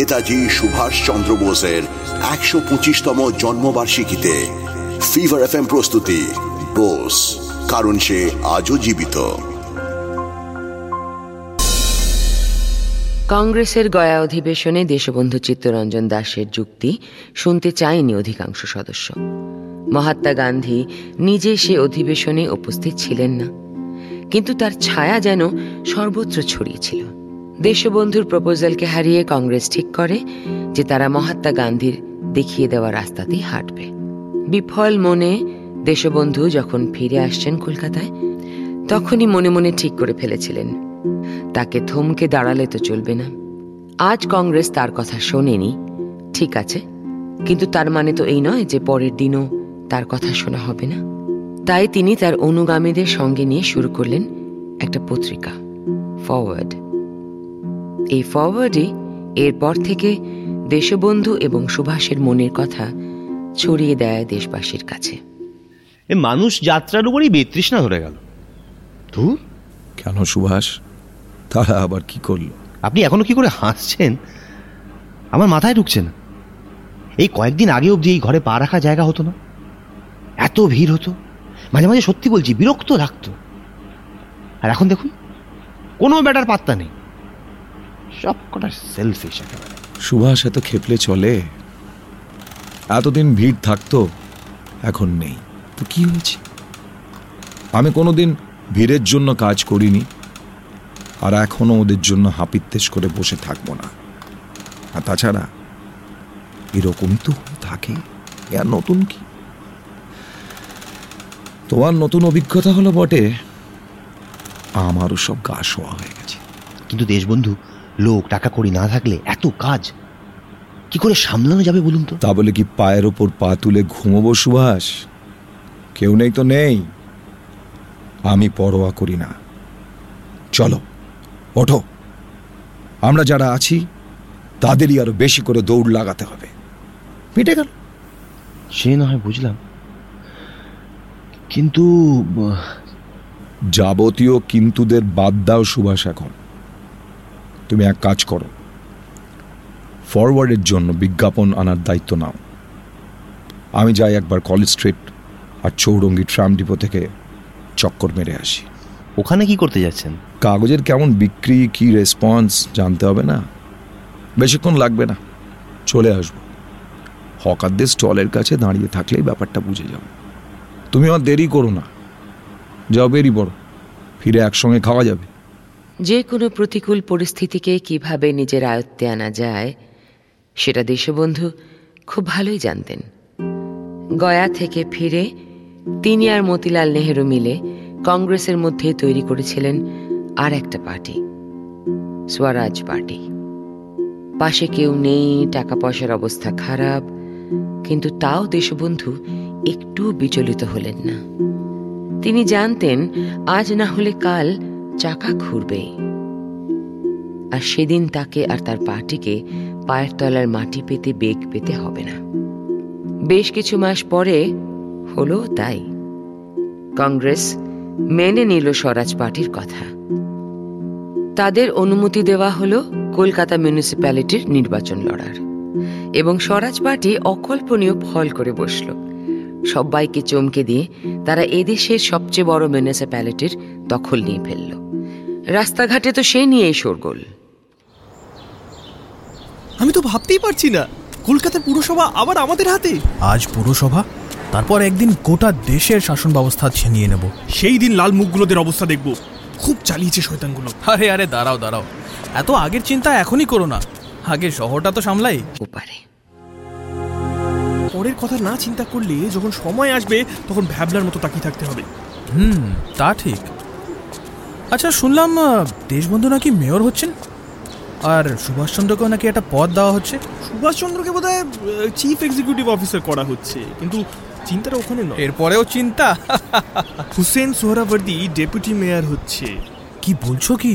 নেতাজি সুভাষ চন্দ্র বোসের একশো পঁচিশতম জন্মবার্ষিকীতে ফিভার এফ প্রস্তুতি। বোস, কারণ সে আজও জীবিত। কংগ্রেসের গয়া অধিবেশনে দেশবন্ধু চিত্তরঞ্জন দাসের যুক্তি শুনতে চায়নি অধিকাংশ সদস্য। মহাত্মা গান্ধী নিজে সে অধিবেশনে উপস্থিত ছিলেন না। কিন্তু তার ছায়া যেন সর্বত্র ছড়িয়েছিল দেশবন্ধুর প্রপোজালকে হারিয়ে কংগ্রেস ঠিক করে যে তারা মহাত্মা গান্ধীর দেখিয়ে দেওয়া রাস্তাতেই হাঁটবে। বিফল মনে দেশবন্ধু যখন ফিরে আসছেন কলকাতায়, তখনই মনে মনে ঠিক করে ফেলেছিলেন। তাকে থমকে দাঁড়ালে তো চলবে না। আজ কংগ্রেস তার কথা শোনেনি, ঠিক আছে, কিন্তু তার মানে তো এই নয় যে পরের দিনও তার কথা শোনা হবে না। তাই তিনি তার অনুগামীদের সঙ্গে নিয়ে শুরু করলেন একটা পত্রিকা ফরওয়ার্ড এই ফরওয়ার্ডে এরপর থেকে দেশবন্ধু এবং সুভাষের মনের কথা ছড়িয়ে দেয় দেশবাসীর কাছে। এ মানুষ যাত্রার উপরই বেতৃষ্ণা ধরে গেল। ধুর কেন সুভাষ? তারা আবার কি করল? আপনি এখনও কি করে হাসছেন? আমার মাথায় ঢুকছে না। এই কয়েকদিন আগে অবধি এই ঘরে পা রাখা জায়গা হতো না। এত ভিড় হতো। মাঝে মাঝে সত্যি বলছি বিরক্ত লাগতো। আর এখন দেখুন কোনো ব্যাটার পাত্তা নেই। সব কটা সেলফিশ একেবারে। সুভাষ এত খেপলে চলে? এতদিন ভিড় থাকতো এখন নেই। তো কি হয়েছে? আমি কোনোদিন ভিড়ের জন্য কাজ করিনি আর এখনও ওদের জন্য হাপিত্তেশ করে বসে থাকব না। আর তাছাড়া এরকমই তো থাকে। এ আর নতুন কি? তোমার নতুন অভিজ্ঞতা হলো বটে আমারও সব গা শোয়া হয়ে গেছে। কিন্তু দেশবন্ধু লোক টাকা করি না থাকলে এত কাজ। কি করে সামলানো যাবে বলুন তো? তা বলে কি পায়ের ওপর পা তুলে ঘুমোবো সুভাষ? কেউ নেই তো নেই। আমি পরোয়া করি না। চলো ওঠো। আমরা যারা আছি তাদেরই আরও বেশি করে দৌড় লাগাতে হবে। মিটে গেল। সে না হয় বুঝলাম। কিন্তু যাবতীয় কিন্তুদের বাদ দাও সুভাষ এখন। তুমি এক কাজ করো। ফরওয়ার্ডের জন্য বিজ্ঞাপন আনার দায়িত্ব নাও। আমি যাই একবার কলেজ স্ট্রিট আর চৌরঙ্গি ট্রাম ডিপো থেকে চক্কর মেরে আসি। ওখানে কি করতে যাচ্ছেন? কাগজের কেমন বিক্রি কি রেসপন্স জানতে হবে না? বেশিক্ষণ লাগবে না চলে আসব। হকারদের স্টলের কাছে দাঁড়িয়ে থাকলেই ব্যাপারটা বুঝে যাবে তুমি আমার দেরি করো না যাও বেরি বড় ফিরে একসঙ্গে খাওয়া যাবে। যে কোনো প্রতিকূল পরিস্থিতিকে কীভাবে নিজের আয়ত্তে আনা যায়, সেটা দেশবন্ধু খুব ভালোই জানতেন। গয়া থেকে ফিরে তিনি আর মতিলাল নেহেরু মিলে কংগ্রেসের মধ্যে তৈরি করেছিলেন আর একটা পার্টি, স্বরাজ পার্টি। পাশে কেউ নেই টাকা পয়সার অবস্থা খারাপ, কিন্তু তাও দেশবন্ধু একটু বিচলিত হলেন না। তিনি জানতেন, আজ না হলে কাল চাকা ঘুরবেই আর সেদিন তাকে আর তার পার্টিকে পায়ের তলার মাটি পেতে বেগ পেতে হবে না। বেশ কিছু মাস পরে হলো তাই। কংগ্রেস মেনে নিল স্বরাজ পার্টির কথা। তাদের অনুমতি দেওয়া হলো কলকাতা মিউনিসিপ্যালিটির নির্বাচন লড়ার। এবং স্বরাজ পার্টি অকল্পনীয় ফল করে বসল। সবাইকে চমকে দিয়ে তারা এদেশের সবচেয়ে বড় মিউনিসিপ্যালিটির দখল নিয়ে ফেলল। রাস্তাঘাটে তো সে নিয়েই শোরগোল। আমি তো ভাবতেই পারছি না কলকাতার পুরসভা আবার আমাদের হাতে। আজ পুরসভা? তারপর একদিন গোটা দেশের শাসন ব্যবস্থা ছিনিয়ে নেব। সেই দিন লাল মুখগুলোদের অবস্থা দেখব। খুব চালিয়েছে শয়তানগুলো। আরে আরে দাঁড়াও দাঁড়াও। এত আগের চিন্তা এখনই করো না। আগে শহরটা তো সামলাই। ওপারে। পরের কথা না চিন্তা করলে যখন সময় আসবে তখন ভ্যাবলার মতো তাকিয়ে থাকতে হবে। হুম তা ঠিক। আচ্ছা শুনলাম দেশবন্ধু নাকি মেয়র হচ্ছেন? আর সুভাষচন্দ্রকেও নাকি একটা পদ দেওয়া হচ্ছে? সুভাষচন্দ্রকে বোধ হয় চিফ এক্সিকিউটিভ অফিসার করা হচ্ছে কিন্তু চিন্তাটা ওখানে নয়। এরপরেও চিন্তা? হুসেন সোহরাবর্দি ডেপুটি মেয়র হচ্ছে। কি বলছো কি?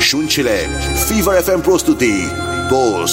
শুনছিলেন ফিভার এফ প্রস্তুতি বোস